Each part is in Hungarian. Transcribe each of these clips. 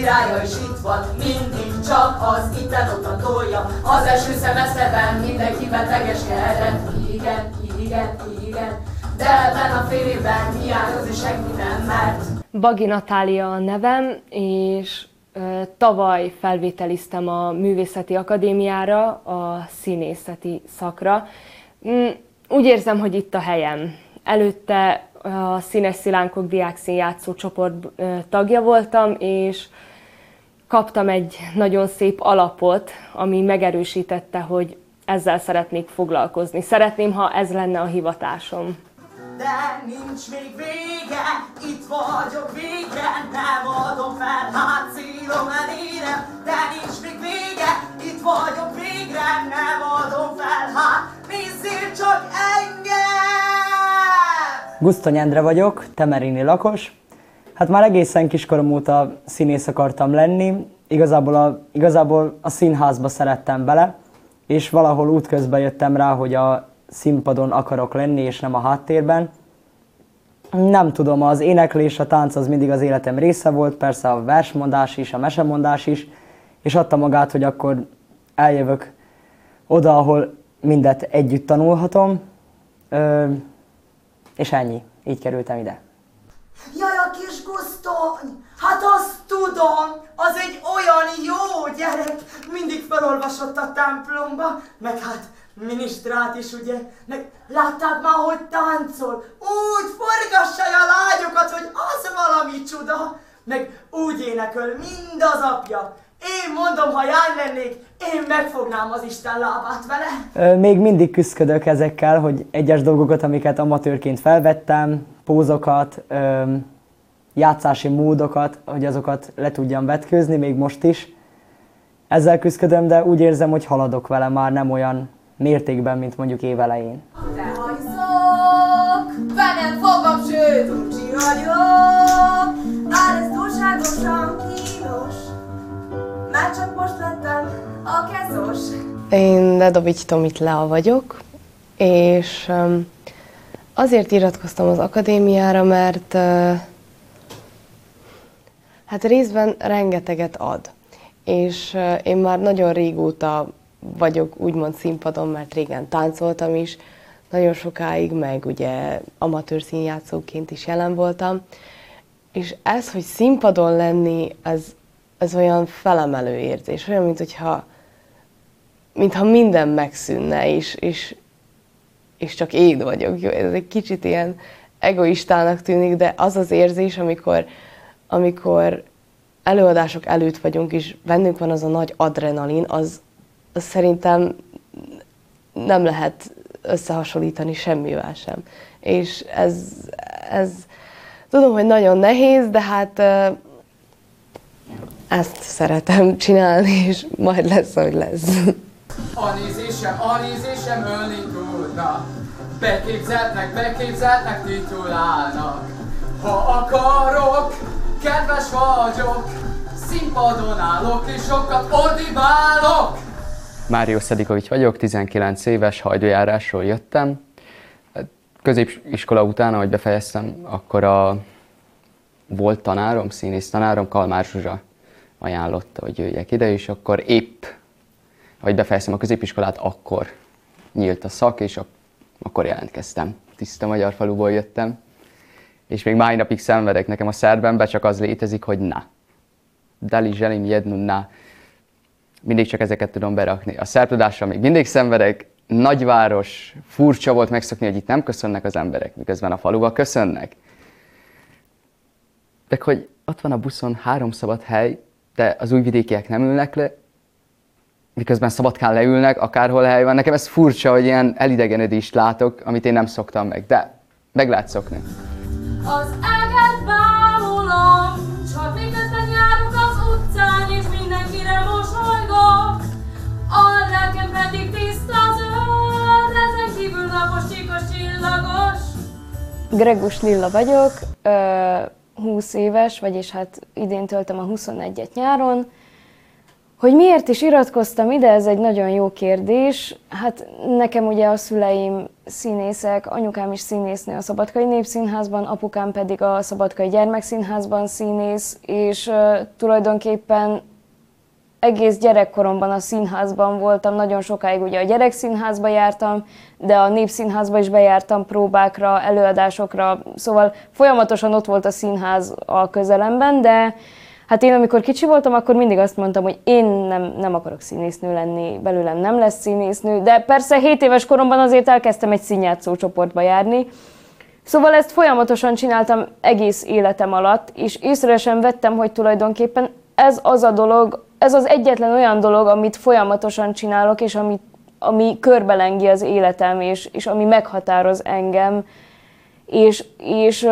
királya is itt van, mindig csak az itten ott tolja. Az első szemeszterben mindenki betegeskedett, igen, igen, igen, de ebben a fél évben hiányozni senki nem mert. Bagi Natália a nevem, és tavaly felvételiztem a Művészeti Akadémiára, a színészeti szakra. Mm, úgy érzem, hogy itt a helyem. Előtte a Színes Szilánkok diákszínjátszó csoport ö, tagja voltam, és kaptam egy nagyon szép alapot, ami megerősítette, hogy ezzel szeretnék foglalkozni. Szeretném, ha ez lenne a hivatásom. De nincs még vége, itt vagyok vége, nem adom fel, hát célom elérem. De nincs még vége, itt vagyok végre, nem adom fel, hát bízzél csak engem! Gusztony Endre vagyok, temerini lakos. Hát már egészen kiskorom óta színész akartam lenni. Igazából a, igazából a színházba szerettem bele, és valahol útközben jöttem rá, hogy a színpadon akarok lenni, és nem a háttérben. Nem tudom, az éneklés, a tánc az mindig az életem része volt, persze a versmondás is, a mesemondás is, és adta magát, hogy akkor eljövök oda, ahol mindet együtt tanulhatom, Ö, és ennyi. Így kerültem ide. Jaj, a kis gusztony! Hát azt tudom, az egy olyan jó gyerek, mindig felolvasott a templomba, meg hát minisztrát is, ugye, meg látták már, hogy táncol, úgy forgassa a lányokat, hogy az valami csuda, meg úgy énekel, mind az apja. Én mondom, ha jány lennék, én megfognám az Isten lábát vele. Még mindig küzdök ezekkel, hogy egyes dolgokat, amiket amatőrként felvettem, pózokat, játszási módokat, hogy azokat le tudjam vetkőzni, még most is. Ezzel küzdködöm, de úgy érzem, hogy haladok vele már nem olyan mértékben, mint mondjuk évelején. Te hajszok, velem fogom, sőt, uncsi vagyok. Bár ez túlságosan kínos, már csak most lettem a kezos. Én Nedovics Tomit Lea vagyok, és azért iratkoztam az akadémiára, mert hát részben rengeteget ad. És én már nagyon régóta vagyok úgymond színpadon, mert régen táncoltam is, nagyon sokáig, meg ugye amatőr színjátszóként is jelen voltam. És ez, hogy színpadon lenni, ez, ez olyan felemelő érzés, olyan, mint hogyha mintha minden megszűnne, és, és, és csak én vagyok. Ez egy kicsit ilyen egoistának tűnik, de az az érzés, amikor, amikor előadások előtt vagyunk, és bennünk van az a nagy adrenalin, az, az szerintem nem lehet összehasonlítani semmivel sem. És ez, ez tudom, hogy nagyon nehéz, de hát ezt szeretem csinálni, és majd lesz, hogy lesz. A nézésem, a nézésem ölni tudna Beképzeltnek, beképzeltnek titulálnak Ha akarok, kedves vagyok Színpadon állok és sokat ordibálok Mário Szedikovics vagyok, 19 éves, hajdójárásról jöttem. Középiskola után, ahogy befejeztem, akkor a volt tanárom, színész tanárom, Kalmár Zsuzsa ajánlotta, hogy jöjjek ide, és akkor épp, ahogy befejeztem a középiskolát, akkor nyílt a szak, és ak- akkor jelentkeztem. Tiszta magyar faluból jöttem, és még mai napig szenvedek nekem a szervemben, csak az létezik, hogy na. Dali zselim jednu na mindig csak ezeket tudom berakni. A szertudással még mindig szenvedek, nagyváros, furcsa volt megszokni, hogy itt nem köszönnek az emberek, miközben a faluba köszönnek. De hogy ott van a buszon három szabad hely, de az újvidékiek nem ülnek le, miközben szabadkán leülnek, akárhol hely van. Nekem ez furcsa, hogy ilyen elidegenedést látok, amit én nem szoktam meg, de meg lehet szokni. Az eget bámulom, csak miközben járok az utcán, és mindenkire mosolygok. A lelkem pedig tiszta zöld, ezen kívül napos, csíkos, csillagos. Gregus Lilla vagyok, ö, 20 éves, vagyis hát idén töltöm a 21-et nyáron. Hogy miért is iratkoztam ide, ez egy nagyon jó kérdés. Hát nekem ugye a szüleim színészek, anyukám is színésznő a Szabadkai Népszínházban, apukám pedig a Szabadkai Gyermekszínházban színész, és uh, tulajdonképpen egész gyerekkoromban a színházban voltam, nagyon sokáig ugye a gyerekszínházba jártam, de a népszínházba is bejártam próbákra, előadásokra, szóval folyamatosan ott volt a színház a közelemben, de Hát én amikor kicsi voltam, akkor mindig azt mondtam, hogy én nem, nem akarok színésznő lenni, belőlem nem lesz színésznő, de persze 7 éves koromban azért elkezdtem egy színjátszó csoportba járni. Szóval ezt folyamatosan csináltam egész életem alatt, és észre sem vettem, hogy tulajdonképpen ez az a dolog, ez az egyetlen olyan dolog, amit folyamatosan csinálok, és ami, ami körbelengi az életem, és, és ami meghatároz engem, és, és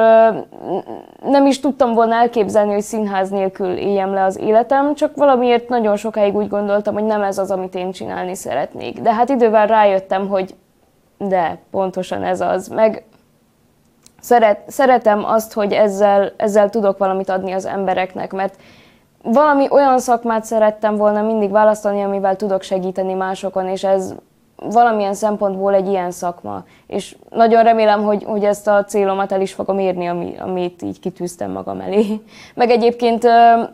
nem is tudtam volna elképzelni, hogy színház nélkül éljem le az életem, csak valamiért nagyon sokáig úgy gondoltam, hogy nem ez az, amit én csinálni szeretnék. De hát idővel rájöttem, hogy de, pontosan ez az. Meg szeret, szeretem azt, hogy ezzel, ezzel tudok valamit adni az embereknek, mert valami olyan szakmát szerettem volna mindig választani, amivel tudok segíteni másokon, és ez valamilyen szempontból egy ilyen szakma. És nagyon remélem, hogy, hogy ezt a célomat el is fogom érni, ami, amit így kitűztem magam elé. Meg egyébként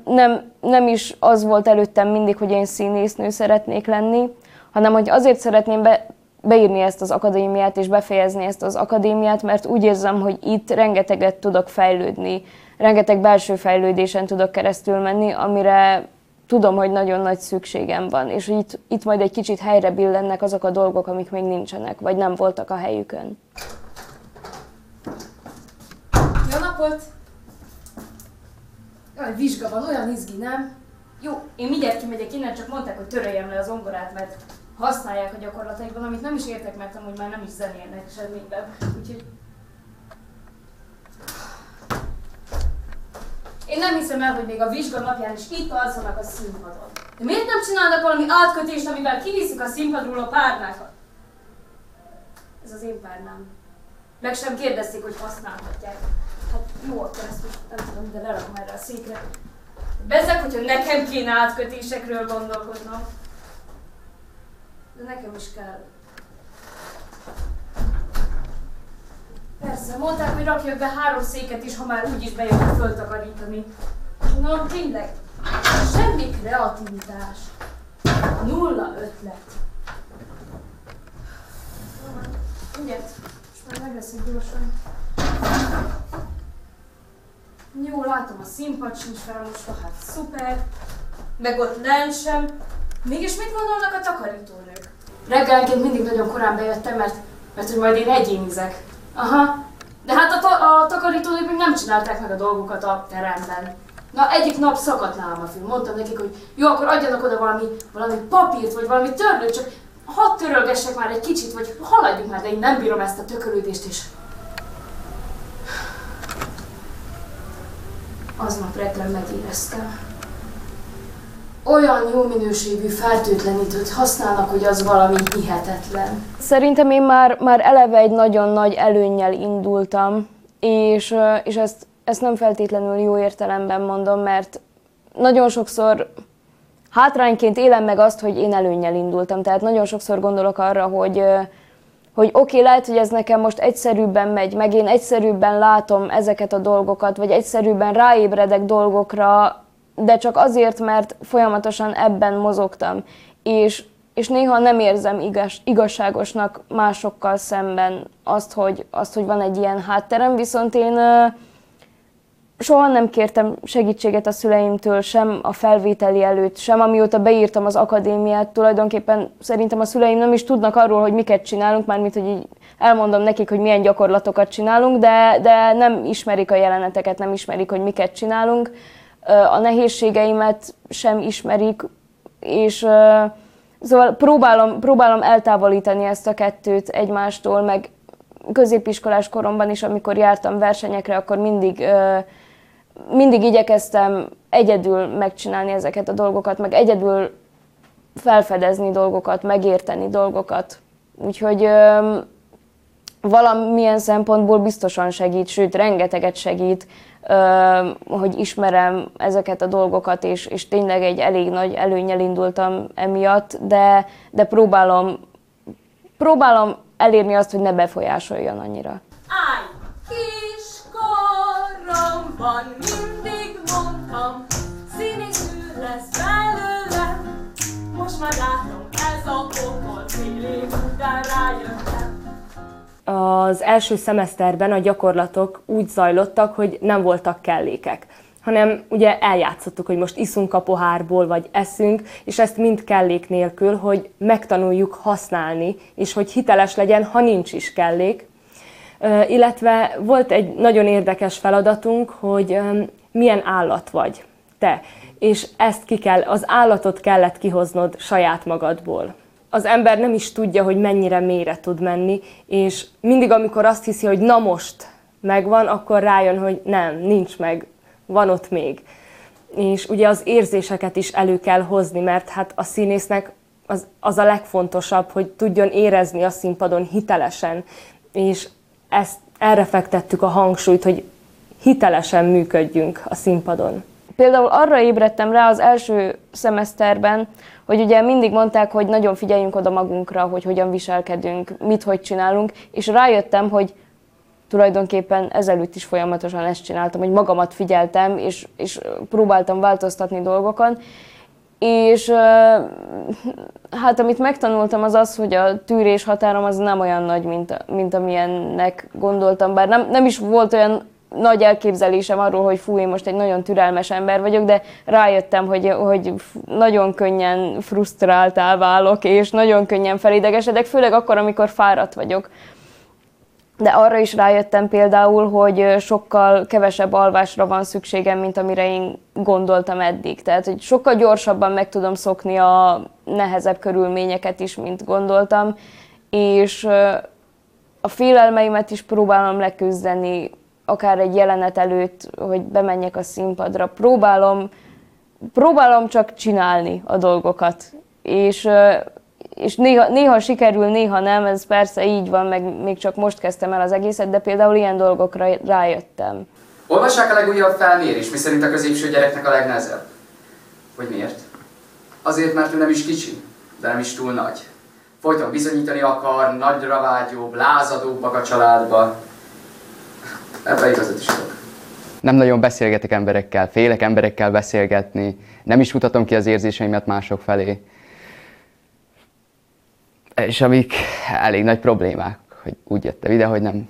nem, nem is az volt előttem mindig, hogy én színésznő szeretnék lenni, hanem hogy azért szeretném be, beírni ezt az akadémiát és befejezni ezt az akadémiát, mert úgy érzem, hogy itt rengeteget tudok fejlődni, rengeteg belső fejlődésen tudok keresztül menni, amire tudom, hogy nagyon nagy szükségem van, és hogy itt, itt majd egy kicsit helyre billennek azok a dolgok, amik még nincsenek, vagy nem voltak a helyükön. Jó napot! Jaj, vizsga van, olyan izgi, nem? Jó, én mindjárt kimegyek innen, csak mondták, hogy töröljem le az ongorát, mert használják a gyakorlataikban, amit nem is értek, mert amúgy már nem is zenélnek semmiben. Úgyhogy Én nem hiszem el, hogy még a vizsga napján is itt alszanak a színpadon. De miért nem csinálnak valami átkötést, amivel kiviszik a színpadról a párnákat? Ez az én párnám. Meg sem kérdezték, hogy használhatják. Hát jó, akkor ezt most nem tudom, de lerakom erre a székre. Bezek, hogyha nekem kéne átkötésekről gondolkodnom. De nekem is kell. Persze, mondták, hogy rakjak be három széket is, ha már úgyis bejövök föltakarítani. Na, tényleg, semmi kreativitás. Nulla ötlet. Ugye, most már megleszünk gyorsan. Jó, látom, a színpad sincs felmosva, hát szuper. Meg ott lent sem. Mégis mit gondolnak a takarítónők? Reggelként mindig nagyon korán bejöttem, mert, mert hogy majd én egyénizek. Aha, de hát a, ta- a takarítónők még nem csinálták meg a dolgukat a teremben. Na, egyik nap szakadt nálam a film. Mondtam nekik, hogy jó, akkor adjanak oda valami, valami papírt, vagy valami törlőt, csak hadd törölgessek már egy kicsit, vagy haladjuk már, de én nem bírom ezt a tökölődést is. Aznap reggel megéreztem. Olyan jó minőségű fertőtlenítőt használnak, hogy az valami hihetetlen. Szerintem én már, már eleve egy nagyon nagy előnnyel indultam, és, és ezt, ezt nem feltétlenül jó értelemben mondom, mert nagyon sokszor hátrányként élem meg azt, hogy én előnnyel indultam. Tehát nagyon sokszor gondolok arra, hogy, hogy oké, okay, lehet, hogy ez nekem most egyszerűbben megy, meg én egyszerűbben látom ezeket a dolgokat, vagy egyszerűbben ráébredek dolgokra, de csak azért, mert folyamatosan ebben mozogtam. És, és néha nem érzem igaz, igazságosnak másokkal szemben azt hogy, azt, hogy van egy ilyen hátterem, viszont én soha nem kértem segítséget a szüleimtől, sem a felvételi előtt, sem amióta beírtam az akadémiát. Tulajdonképpen szerintem a szüleim nem is tudnak arról, hogy miket csinálunk, mármint, hogy így elmondom nekik, hogy milyen gyakorlatokat csinálunk, de, de nem ismerik a jeleneteket, nem ismerik, hogy miket csinálunk a nehézségeimet sem ismerik, és szóval próbálom, próbálom eltávolítani ezt a kettőt egymástól, meg középiskolás koromban is, amikor jártam versenyekre, akkor mindig, mindig igyekeztem egyedül megcsinálni ezeket a dolgokat, meg egyedül felfedezni dolgokat, megérteni dolgokat. Úgyhogy valamilyen szempontból biztosan segít, sőt, rengeteget segít, hogy ismerem ezeket a dolgokat, és, és tényleg egy elég nagy előnyel indultam emiatt, de, de próbálom, próbálom elérni azt, hogy ne befolyásoljon annyira. Állj, kiskoromban mindig mondtam, színészű lesz belőlem, most már látom, ez a pokol fél után rájöttem. Az első szemeszterben a gyakorlatok úgy zajlottak, hogy nem voltak kellékek hanem ugye eljátszottuk, hogy most iszunk a pohárból, vagy eszünk, és ezt mind kellék nélkül, hogy megtanuljuk használni, és hogy hiteles legyen, ha nincs is kellék. Illetve volt egy nagyon érdekes feladatunk, hogy milyen állat vagy te, és ezt ki kell, az állatot kellett kihoznod saját magadból. Az ember nem is tudja, hogy mennyire mélyre tud menni, és mindig, amikor azt hiszi, hogy na most megvan, akkor rájön, hogy nem, nincs meg, van ott még. És ugye az érzéseket is elő kell hozni, mert hát a színésznek az, az a legfontosabb, hogy tudjon érezni a színpadon hitelesen, és ezt, erre fektettük a hangsúlyt, hogy hitelesen működjünk a színpadon. Például arra ébredtem rá az első szemeszterben, hogy ugye mindig mondták, hogy nagyon figyeljünk oda magunkra, hogy hogyan viselkedünk, mit hogy csinálunk, és rájöttem, hogy tulajdonképpen ezelőtt is folyamatosan ezt csináltam, hogy magamat figyeltem, és, és próbáltam változtatni dolgokon, és hát amit megtanultam az az, hogy a tűrés határom az nem olyan nagy, mint, mint amilyennek gondoltam, bár nem, nem is volt olyan nagy elképzelésem arról, hogy fú, én most egy nagyon türelmes ember vagyok, de rájöttem, hogy, hogy nagyon könnyen frusztráltál válok, és nagyon könnyen felidegesedek, főleg akkor, amikor fáradt vagyok. De arra is rájöttem például, hogy sokkal kevesebb alvásra van szükségem, mint amire én gondoltam eddig. Tehát, hogy sokkal gyorsabban meg tudom szokni a nehezebb körülményeket is, mint gondoltam, és a félelmeimet is próbálom leküzdeni, akár egy jelenet előtt, hogy bemenjek a színpadra. Próbálom, próbálom csak csinálni a dolgokat. És és néha, néha sikerül, néha nem, ez persze így van, meg még csak most kezdtem el az egészet, de például ilyen dolgokra rájöttem. Olvassák a legújabb felmérés, mi szerint a középső gyereknek a legnehezebb. Hogy miért? Azért, mert ő nem is kicsi, de nem is túl nagy. Folyton bizonyítani akar, nagyra vágyóbb, lázadóbbak a családba. Ebben igazat is adok. Nem nagyon beszélgetek emberekkel, félek emberekkel beszélgetni, nem is mutatom ki az érzéseimet mások felé és amik elég nagy problémák, hogy úgy jöttem ide, hogy nem,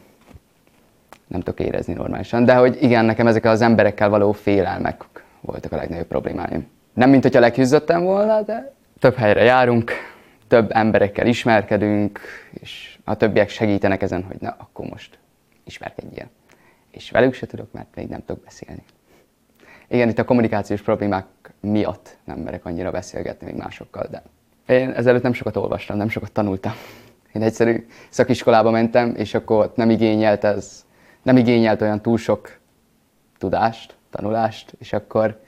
nem tudok érezni normálisan. De hogy igen, nekem ezek az emberekkel való félelmek voltak a legnagyobb problémáim. Nem mint hogyha leküzdöttem volna, de több helyre járunk, több emberekkel ismerkedünk, és a többiek segítenek ezen, hogy na, akkor most ismerkedjél. És velük se tudok, mert még nem tudok beszélni. Igen, itt a kommunikációs problémák miatt nem merek annyira beszélgetni még másokkal, de én ezelőtt nem sokat olvastam, nem sokat tanultam. Én egyszerű szakiskolába mentem, és akkor nem igényelt ez, nem igényelt olyan túl sok tudást, tanulást, és akkor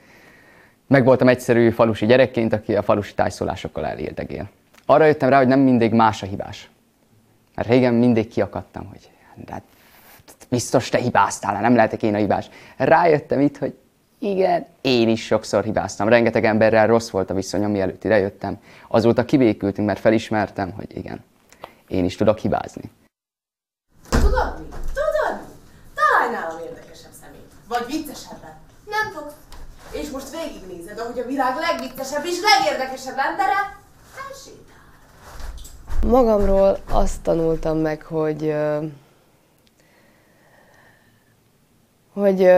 megvoltam egyszerű falusi gyerekként, aki a falusi tájszólásokkal elérdegél. Arra jöttem rá, hogy nem mindig más a hibás. Mert régen mindig kiakadtam, hogy hát biztos te hibáztál, nem lehetek én a hibás. Rájöttem itt, hogy igen, én is sokszor hibáztam. Rengeteg emberrel rossz volt a viszonyom, mielőtt idejöttem. Azóta kibékültünk, mert felismertem, hogy igen, én is tudok hibázni. Tudod mi? Tudod? Találj nálam érdekesebb szemét. Vagy viccesebben. Nem tudsz. És most végignézed, ahogy a világ legviccesebb és legérdekesebb embere elsétál. Magamról azt tanultam meg, hogy hogy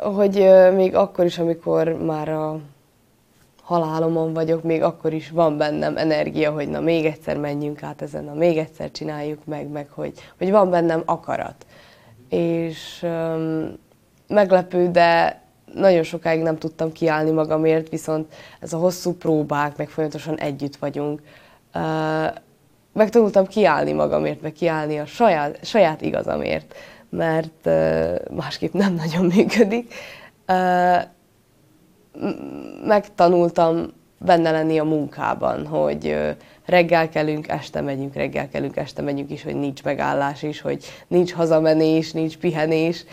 hogy még akkor is, amikor már a halálomon vagyok, még akkor is van bennem energia, hogy na még egyszer menjünk át ezen, na még egyszer csináljuk meg, meg hogy, hogy van bennem akarat. És um, meglepő, de nagyon sokáig nem tudtam kiállni magamért, viszont ez a hosszú próbák, meg folyamatosan együtt vagyunk, uh, megtanultam kiállni magamért, meg kiállni a saját, saját igazamért mert másképp nem nagyon működik. Megtanultam benne lenni a munkában, hogy reggel kelünk, este megyünk, reggel kelünk, este megyünk is, hogy nincs megállás is, hogy nincs hazamenés, nincs pihenés.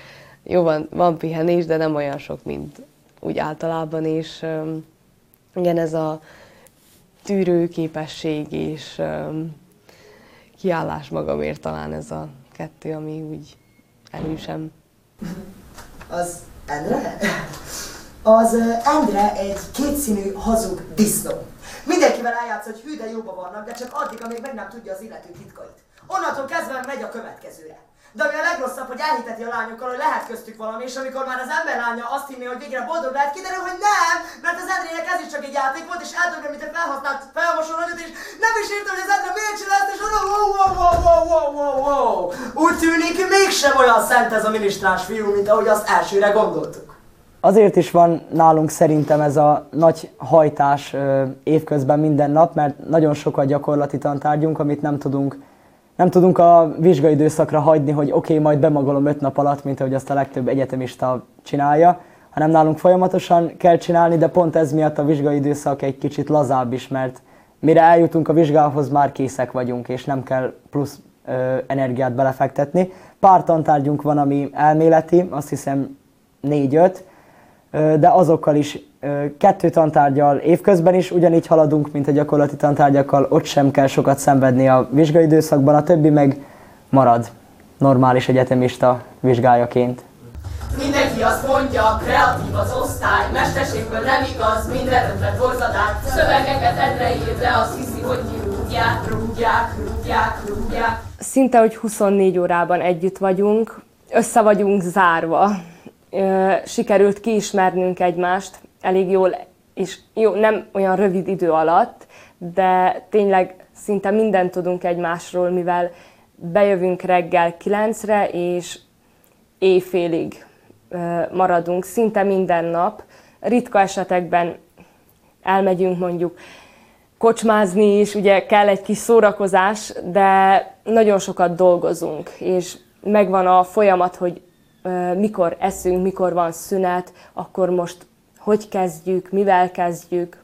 Jó, van, van pihenés, de nem olyan sok, mint úgy általában, és igen, ez a tűrőképesség és kiállás magamért talán ez a kettő, ami úgy erősem. Az Endre? Az Endre egy kétszínű hazug disznó. Mindenkivel eljátsz, hogy hű, de jóba vannak, de csak addig, amíg meg nem tudja az illető titkait. Onnantól kezdve megy a következőre. De ami a legrosszabb, hogy elhiteti a lányokkal, hogy lehet köztük valami, és amikor már az ember lánya azt hinné, hogy végre boldog lehet, kiderül, hogy nem, mert az Endrének ez is csak egy játék volt, és eldobja, mint egy felhasznált felmosóanyagot, és nem is írta, hogy az Endre miért csinál ezt, és oda, wow, wow, wow, wow, wow, wow, wow. Úgy tűnik, mégsem olyan szent ez a minisztráns fiú, mint ahogy azt elsőre gondoltuk. Azért is van nálunk szerintem ez a nagy hajtás évközben minden nap, mert nagyon sok a gyakorlati tantárgyunk, amit nem tudunk nem tudunk a vizsgai időszakra hagyni, hogy oké, okay, majd bemagolom öt nap alatt, mint ahogy azt a legtöbb egyetemista csinálja, hanem nálunk folyamatosan kell csinálni, de pont ez miatt a vizsgai időszak egy kicsit lazább is, mert mire eljutunk a vizsgához, már készek vagyunk, és nem kell plusz ö, energiát belefektetni. Pár tantárgyunk van, ami elméleti, azt hiszem négy-öt, de azokkal is kettő tantárgyal évközben is ugyanígy haladunk, mint a gyakorlati tantárgyakkal, ott sem kell sokat szenvedni a vizsgai időszakban, a többi meg marad normális egyetemista vizsgájaként. Mindenki azt mondja, kreatív az osztály, mesterségből nem igaz, minden ötlet borzadák. Szövegeket egyre ír, de azt hiszi, hogy rúgják, rúgják, rúgják, rúgják. Szinte, hogy 24 órában együtt vagyunk, össze vagyunk zárva sikerült kiismernünk egymást elég jól, és jó, nem olyan rövid idő alatt, de tényleg szinte mindent tudunk egymásról, mivel bejövünk reggel kilencre, és éjfélig maradunk szinte minden nap. Ritka esetekben elmegyünk mondjuk kocsmázni is, ugye kell egy kis szórakozás, de nagyon sokat dolgozunk, és megvan a folyamat, hogy mikor eszünk, mikor van szünet, akkor most hogy kezdjük, mivel kezdjük.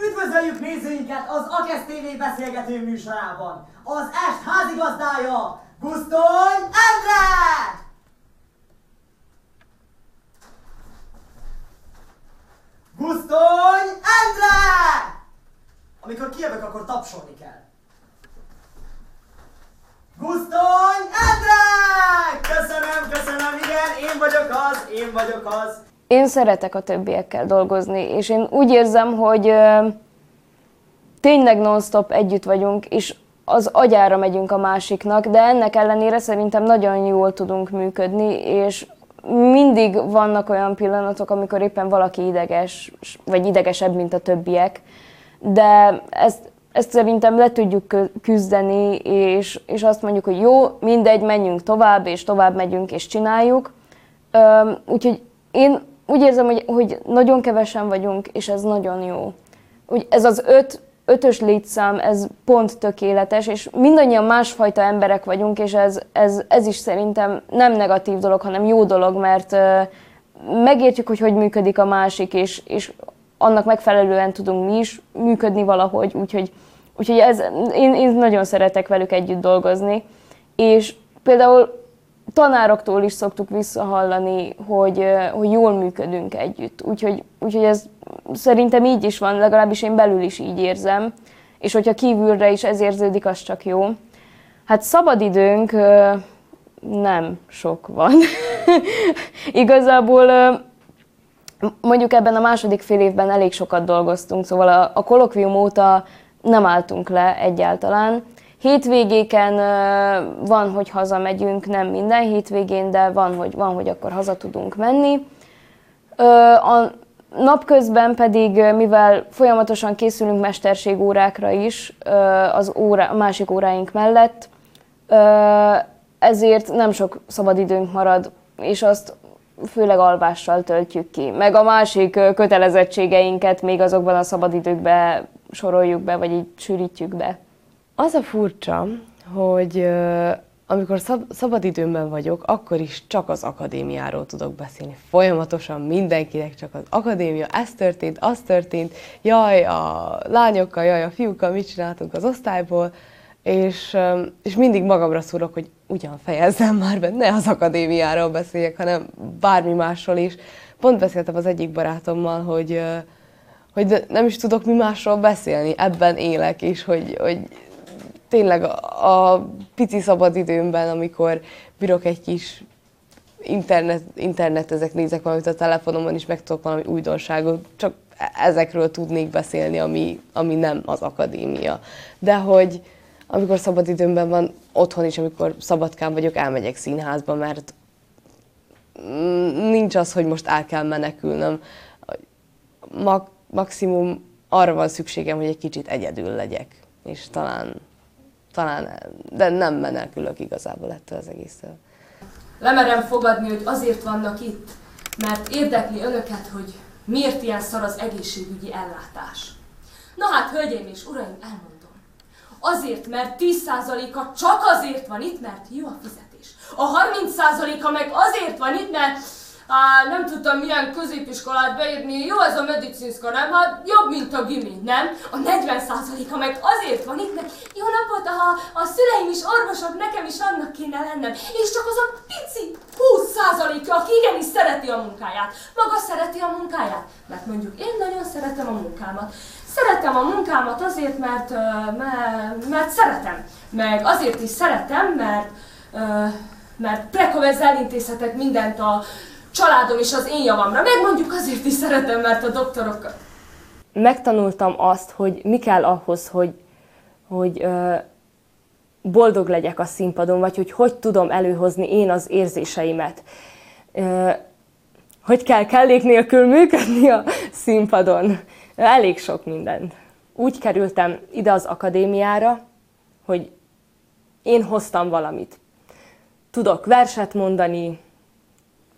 Üdvözöljük nézőinket az Akesz TV beszélgető műsorában! Az est házigazdája Gusztony Endre! Gusztony Endre! Amikor kijövök, akkor tapsolni kell. Gusztony Endre! Köszönöm, köszönöm, igen, én vagyok az, én vagyok az. Én szeretek a többiekkel dolgozni, és én úgy érzem, hogy ö, tényleg non-stop együtt vagyunk, és az agyára megyünk a másiknak, de ennek ellenére szerintem nagyon jól tudunk működni, és mindig vannak olyan pillanatok, amikor éppen valaki ideges, vagy idegesebb, mint a többiek, de ezt ezt szerintem le tudjuk küzdeni, és, és azt mondjuk, hogy jó, mindegy, menjünk tovább, és tovább megyünk, és csináljuk. Úgyhogy én úgy érzem, hogy, hogy nagyon kevesen vagyunk, és ez nagyon jó. Úgy ez az öt, ötös létszám, ez pont tökéletes, és mindannyian másfajta emberek vagyunk, és ez, ez, ez is szerintem nem negatív dolog, hanem jó dolog, mert megértjük, hogy hogy működik a másik, és, és annak megfelelően tudunk mi is működni valahogy, úgyhogy, úgyhogy ez, én, én nagyon szeretek velük együtt dolgozni. És például tanároktól is szoktuk visszahallani, hogy, hogy jól működünk együtt. Úgyhogy, úgyhogy ez szerintem így is van, legalábbis én belül is így érzem. És hogyha kívülre is ez érződik, az csak jó. Hát szabadidőnk nem sok van. Igazából mondjuk ebben a második fél évben elég sokat dolgoztunk, szóval a, a kolokvium óta nem álltunk le egyáltalán. Hétvégéken van, hogy hazamegyünk, nem minden hétvégén, de van, hogy, van, hogy akkor haza tudunk menni. A napközben pedig, mivel folyamatosan készülünk mesterségórákra is az óra, másik óráink mellett, ezért nem sok szabadidőnk marad, és azt főleg alvással töltjük ki. Meg a másik kötelezettségeinket még azokban a szabadidőkbe soroljuk be, vagy így sűrítjük be. Az a furcsa, hogy amikor szab- szabadidőmben vagyok, akkor is csak az akadémiáról tudok beszélni. Folyamatosan mindenkinek csak az akadémia, ez történt, az történt, jaj, a lányokkal, jaj, a fiúkkal mit csináltunk az osztályból, és, és mindig magamra szúrok, hogy ugyan fejezzem már be, ne az akadémiáról beszéljek, hanem bármi másról is. Pont beszéltem az egyik barátommal, hogy, hogy nem is tudok mi másról beszélni, ebben élek, és hogy, hogy tényleg a, a pici szabadidőmben, amikor bírok egy kis internet, internetezek, nézek valamit a telefonomon, és megtudok valami újdonságot, csak ezekről tudnék beszélni, ami, ami nem az akadémia. De hogy amikor szabadidőmben van, otthon is, amikor szabadkán vagyok, elmegyek színházba, mert nincs az, hogy most el kell menekülnöm. Ma, maximum arra van szükségem, hogy egy kicsit egyedül legyek, és talán talán, de nem menekülök igazából ettől az egésztől. Lemerem fogadni, hogy azért vannak itt, mert érdekli önöket, hogy miért ilyen szar az egészségügyi ellátás. Na hát, hölgyeim és uraim, elmondom. Azért, mert 10%-a csak azért van itt, mert jó a fizetés. A 30%-a meg azért van itt, mert Á, nem tudtam milyen középiskolát beírni, jó ez a medicinszka, nem? Hát jobb, mint a gimi, nem? A 40%-a meg azért van itt, mert jó napot, ha a szüleim is orvosok, nekem is annak kéne lennem. És csak az a pici 20%-a, aki igenis szereti a munkáját. Maga szereti a munkáját? Mert mondjuk én nagyon szeretem a munkámat. Szeretem a munkámat azért, mert, mert, szeretem. Meg azért is szeretem, mert, mert prekovez elintézhetek mindent a családom is az én javamra. Meg mondjuk azért is szeretem, mert a doktorok... Megtanultam azt, hogy mi kell ahhoz, hogy, hogy boldog legyek a színpadon, vagy hogy hogy tudom előhozni én az érzéseimet. Hogy kell kellék nélkül működni a színpadon. Elég sok mindent. Úgy kerültem ide az akadémiára, hogy én hoztam valamit. Tudok verset mondani,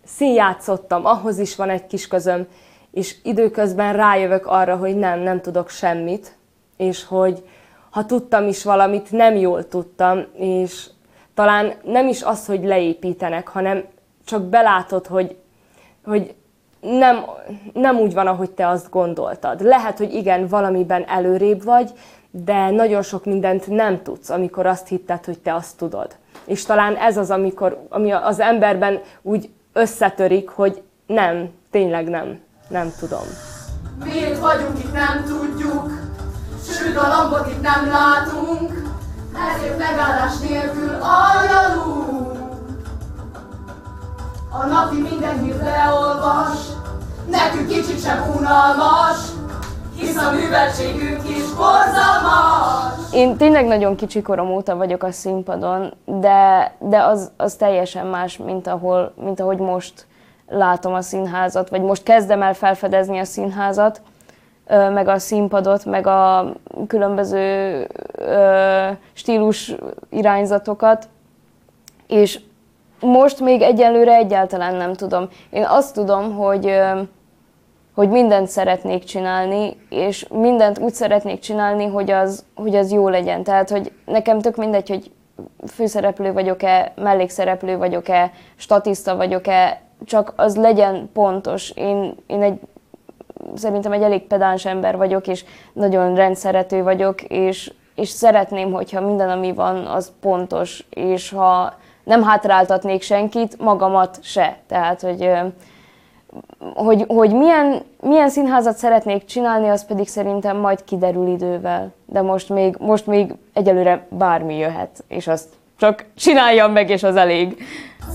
színjátszottam, ahhoz is van egy kis közöm, és időközben rájövök arra, hogy nem, nem tudok semmit, és hogy ha tudtam is valamit, nem jól tudtam, és talán nem is az, hogy leépítenek, hanem csak belátod, hogy, hogy nem, nem úgy van, ahogy te azt gondoltad. Lehet, hogy igen, valamiben előrébb vagy, de nagyon sok mindent nem tudsz, amikor azt hitted, hogy te azt tudod. És talán ez az, amikor, ami az emberben úgy összetörik, hogy nem, tényleg nem, nem tudom. Miért vagyunk itt, nem tudjuk, sőt a lambot itt nem látunk, ezért megállás nélkül aljadunk. A napi minden hírt leolvas, nekünk kicsit sem unalmas, hisz a műveltségünk is borzalmas. Én tényleg nagyon kicsi korom óta vagyok a színpadon, de, de az, az teljesen más, mint, ahol, mint ahogy most látom a színházat, vagy most kezdem el felfedezni a színházat, meg a színpadot, meg a különböző stílus irányzatokat, és most még egyelőre egyáltalán nem tudom. Én azt tudom, hogy hogy mindent szeretnék csinálni, és mindent úgy szeretnék csinálni, hogy az, hogy az jó legyen. Tehát, hogy nekem tök mindegy, hogy főszereplő vagyok-e, mellékszereplő vagyok-e, statiszta vagyok-e, csak az legyen pontos. Én, én egy, szerintem egy elég pedáns ember vagyok, és nagyon rendszerető vagyok, és, és szeretném, hogyha minden, ami van, az pontos, és ha nem hátráltatnék senkit, magamat se. Tehát, hogy hogy, hogy milyen, milyen színházat szeretnék csinálni, az pedig szerintem majd kiderül idővel. De most még, most még egyelőre bármi jöhet, és azt csak csináljam meg, és az elég.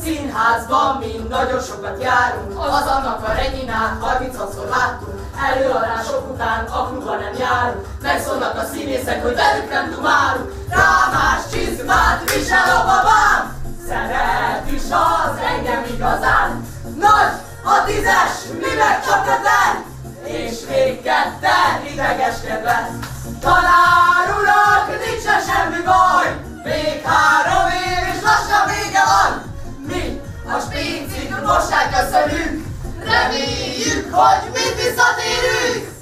Színházban mi nagyon sokat járunk, az annak a Reginát 30-szor láttunk. Előadások után a klubba nem járunk, megszólnak a színészek, hogy velük nem dumálunk. Rámás csizmát visel a babám, szeret is az engem igazán. Nagy a tízes, mi meg csak öten, és még ketten idegeskedve. Tanár urak, nincs semmi baj, még három év és lassan vége van. Mi a spécit most elköszönünk, reméljük, hogy mind visszatérünk.